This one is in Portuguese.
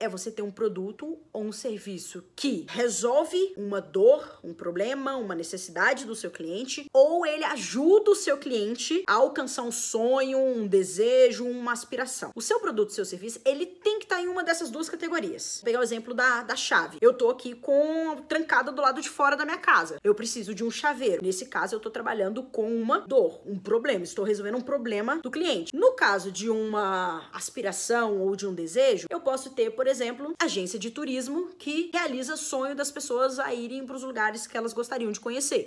é você ter um produto ou um serviço que resolve uma dor, um problema, uma necessidade do seu cliente, ou ele ajuda o seu cliente a alcançar um sonho, um desejo, uma aspiração. O seu produto, seu serviço, ele estar em uma dessas duas categorias. Vou pegar o exemplo da, da chave. Eu tô aqui com trancada do lado de fora da minha casa. Eu preciso de um chaveiro. Nesse caso, eu tô trabalhando com uma dor, um problema. Estou resolvendo um problema do cliente. No caso de uma aspiração ou de um desejo, eu posso ter, por exemplo, agência de turismo que realiza sonho das pessoas a irem para os lugares que elas gostariam de conhecer.